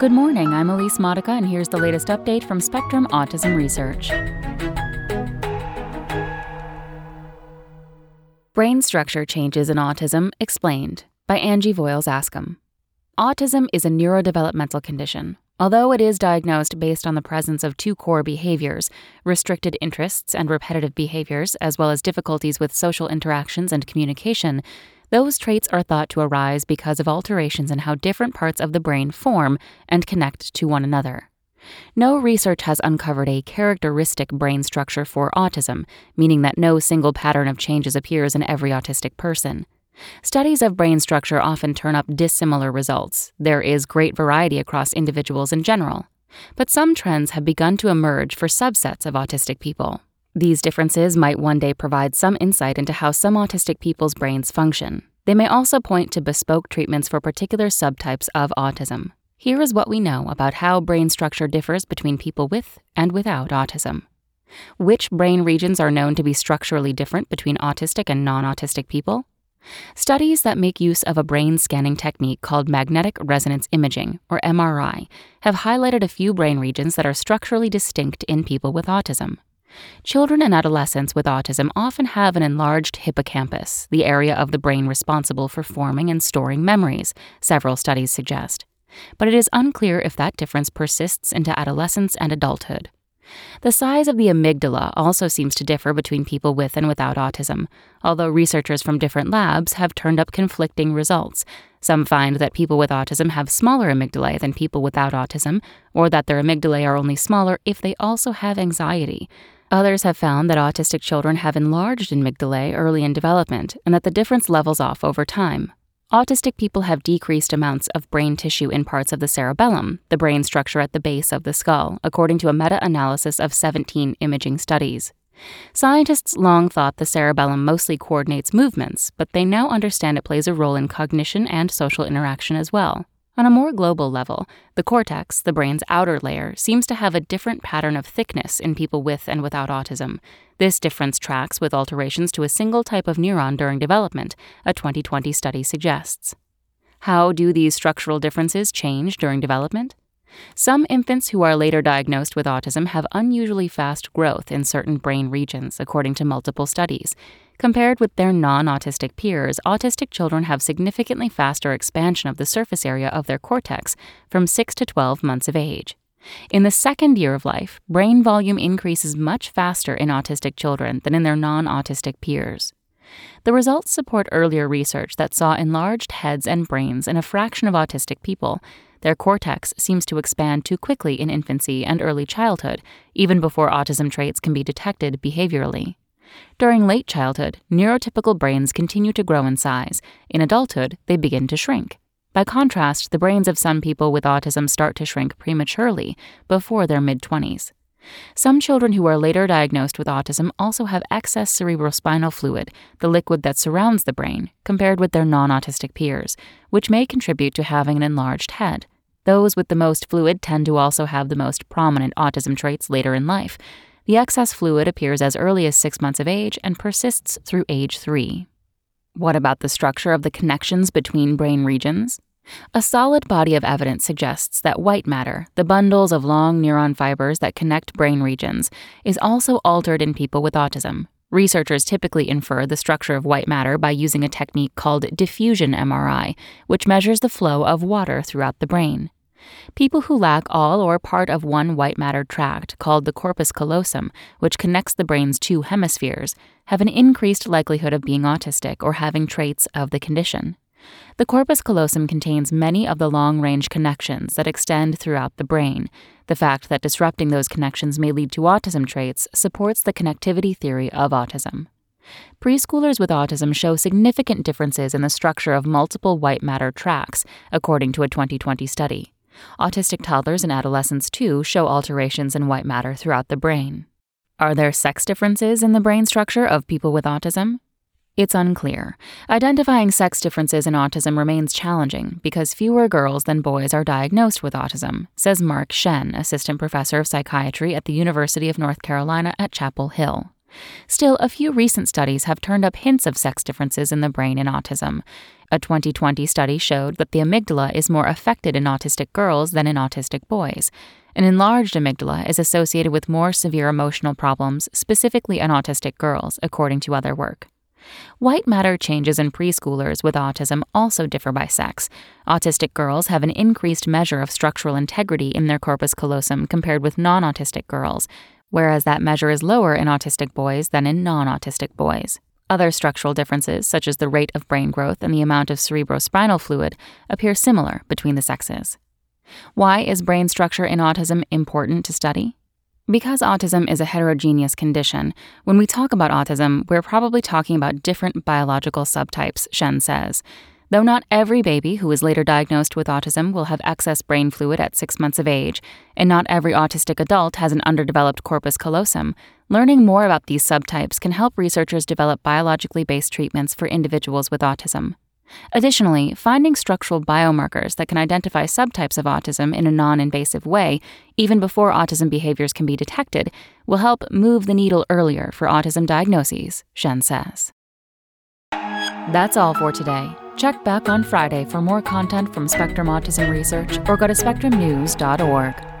Good morning, I'm Elise Modica, and here's the latest update from Spectrum Autism Research. Brain structure changes in autism explained by Angie Voyles Askham. Autism is a neurodevelopmental condition. Although it is diagnosed based on the presence of two core behaviors restricted interests and repetitive behaviors, as well as difficulties with social interactions and communication, those traits are thought to arise because of alterations in how different parts of the brain form and connect to one another. No research has uncovered a characteristic brain structure for autism, meaning that no single pattern of changes appears in every autistic person. Studies of brain structure often turn up dissimilar results. There is great variety across individuals in general. But some trends have begun to emerge for subsets of autistic people. These differences might one day provide some insight into how some autistic people's brains function. They may also point to bespoke treatments for particular subtypes of autism. Here is what we know about how brain structure differs between people with and without autism. Which brain regions are known to be structurally different between autistic and non autistic people? Studies that make use of a brain scanning technique called magnetic resonance imaging, or MRI, have highlighted a few brain regions that are structurally distinct in people with autism. Children and adolescents with autism often have an enlarged hippocampus, the area of the brain responsible for forming and storing memories, several studies suggest. But it is unclear if that difference persists into adolescence and adulthood. The size of the amygdala also seems to differ between people with and without autism, although researchers from different labs have turned up conflicting results. Some find that people with autism have smaller amygdalae than people without autism, or that their amygdalae are only smaller if they also have anxiety, Others have found that autistic children have enlarged amygdalae early in development and that the difference levels off over time. Autistic people have decreased amounts of brain tissue in parts of the cerebellum, the brain structure at the base of the skull, according to a meta analysis of 17 imaging studies. Scientists long thought the cerebellum mostly coordinates movements, but they now understand it plays a role in cognition and social interaction as well. On a more global level, the cortex, the brain's outer layer, seems to have a different pattern of thickness in people with and without autism. This difference tracks with alterations to a single type of neuron during development, a 2020 study suggests. How do these structural differences change during development? Some infants who are later diagnosed with autism have unusually fast growth in certain brain regions, according to multiple studies. Compared with their non autistic peers, autistic children have significantly faster expansion of the surface area of their cortex from 6 to 12 months of age. In the second year of life, brain volume increases much faster in autistic children than in their non autistic peers. The results support earlier research that saw enlarged heads and brains in a fraction of autistic people. Their cortex seems to expand too quickly in infancy and early childhood, even before autism traits can be detected behaviorally. During late childhood, neurotypical brains continue to grow in size. In adulthood, they begin to shrink. By contrast, the brains of some people with autism start to shrink prematurely, before their mid 20s. Some children who are later diagnosed with autism also have excess cerebrospinal fluid, the liquid that surrounds the brain, compared with their non autistic peers, which may contribute to having an enlarged head. Those with the most fluid tend to also have the most prominent autism traits later in life, the excess fluid appears as early as six months of age and persists through age three. What about the structure of the connections between brain regions? A solid body of evidence suggests that white matter, the bundles of long neuron fibers that connect brain regions, is also altered in people with autism. Researchers typically infer the structure of white matter by using a technique called diffusion MRI, which measures the flow of water throughout the brain. People who lack all or part of one white matter tract, called the corpus callosum, which connects the brain's two hemispheres, have an increased likelihood of being autistic or having traits of the condition. The corpus callosum contains many of the long range connections that extend throughout the brain. The fact that disrupting those connections may lead to autism traits supports the connectivity theory of autism. Preschoolers with autism show significant differences in the structure of multiple white matter tracts, according to a 2020 study. Autistic toddlers and adolescents, too, show alterations in white matter throughout the brain. Are there sex differences in the brain structure of people with autism? It's unclear. Identifying sex differences in autism remains challenging because fewer girls than boys are diagnosed with autism, says Mark Shen, assistant professor of psychiatry at the University of North Carolina at Chapel Hill. Still, a few recent studies have turned up hints of sex differences in the brain in autism. A 2020 study showed that the amygdala is more affected in autistic girls than in autistic boys. An enlarged amygdala is associated with more severe emotional problems, specifically in autistic girls, according to other work. White matter changes in preschoolers with autism also differ by sex. Autistic girls have an increased measure of structural integrity in their corpus callosum compared with non autistic girls, whereas that measure is lower in autistic boys than in non autistic boys. Other structural differences, such as the rate of brain growth and the amount of cerebrospinal fluid, appear similar between the sexes. Why is brain structure in autism important to study? Because autism is a heterogeneous condition, when we talk about autism, we're probably talking about different biological subtypes, Shen says. Though not every baby who is later diagnosed with autism will have excess brain fluid at six months of age, and not every autistic adult has an underdeveloped corpus callosum, learning more about these subtypes can help researchers develop biologically based treatments for individuals with autism. Additionally, finding structural biomarkers that can identify subtypes of autism in a non invasive way, even before autism behaviors can be detected, will help move the needle earlier for autism diagnoses, Shen says. That's all for today. Check back on Friday for more content from Spectrum Autism Research or go to spectrumnews.org.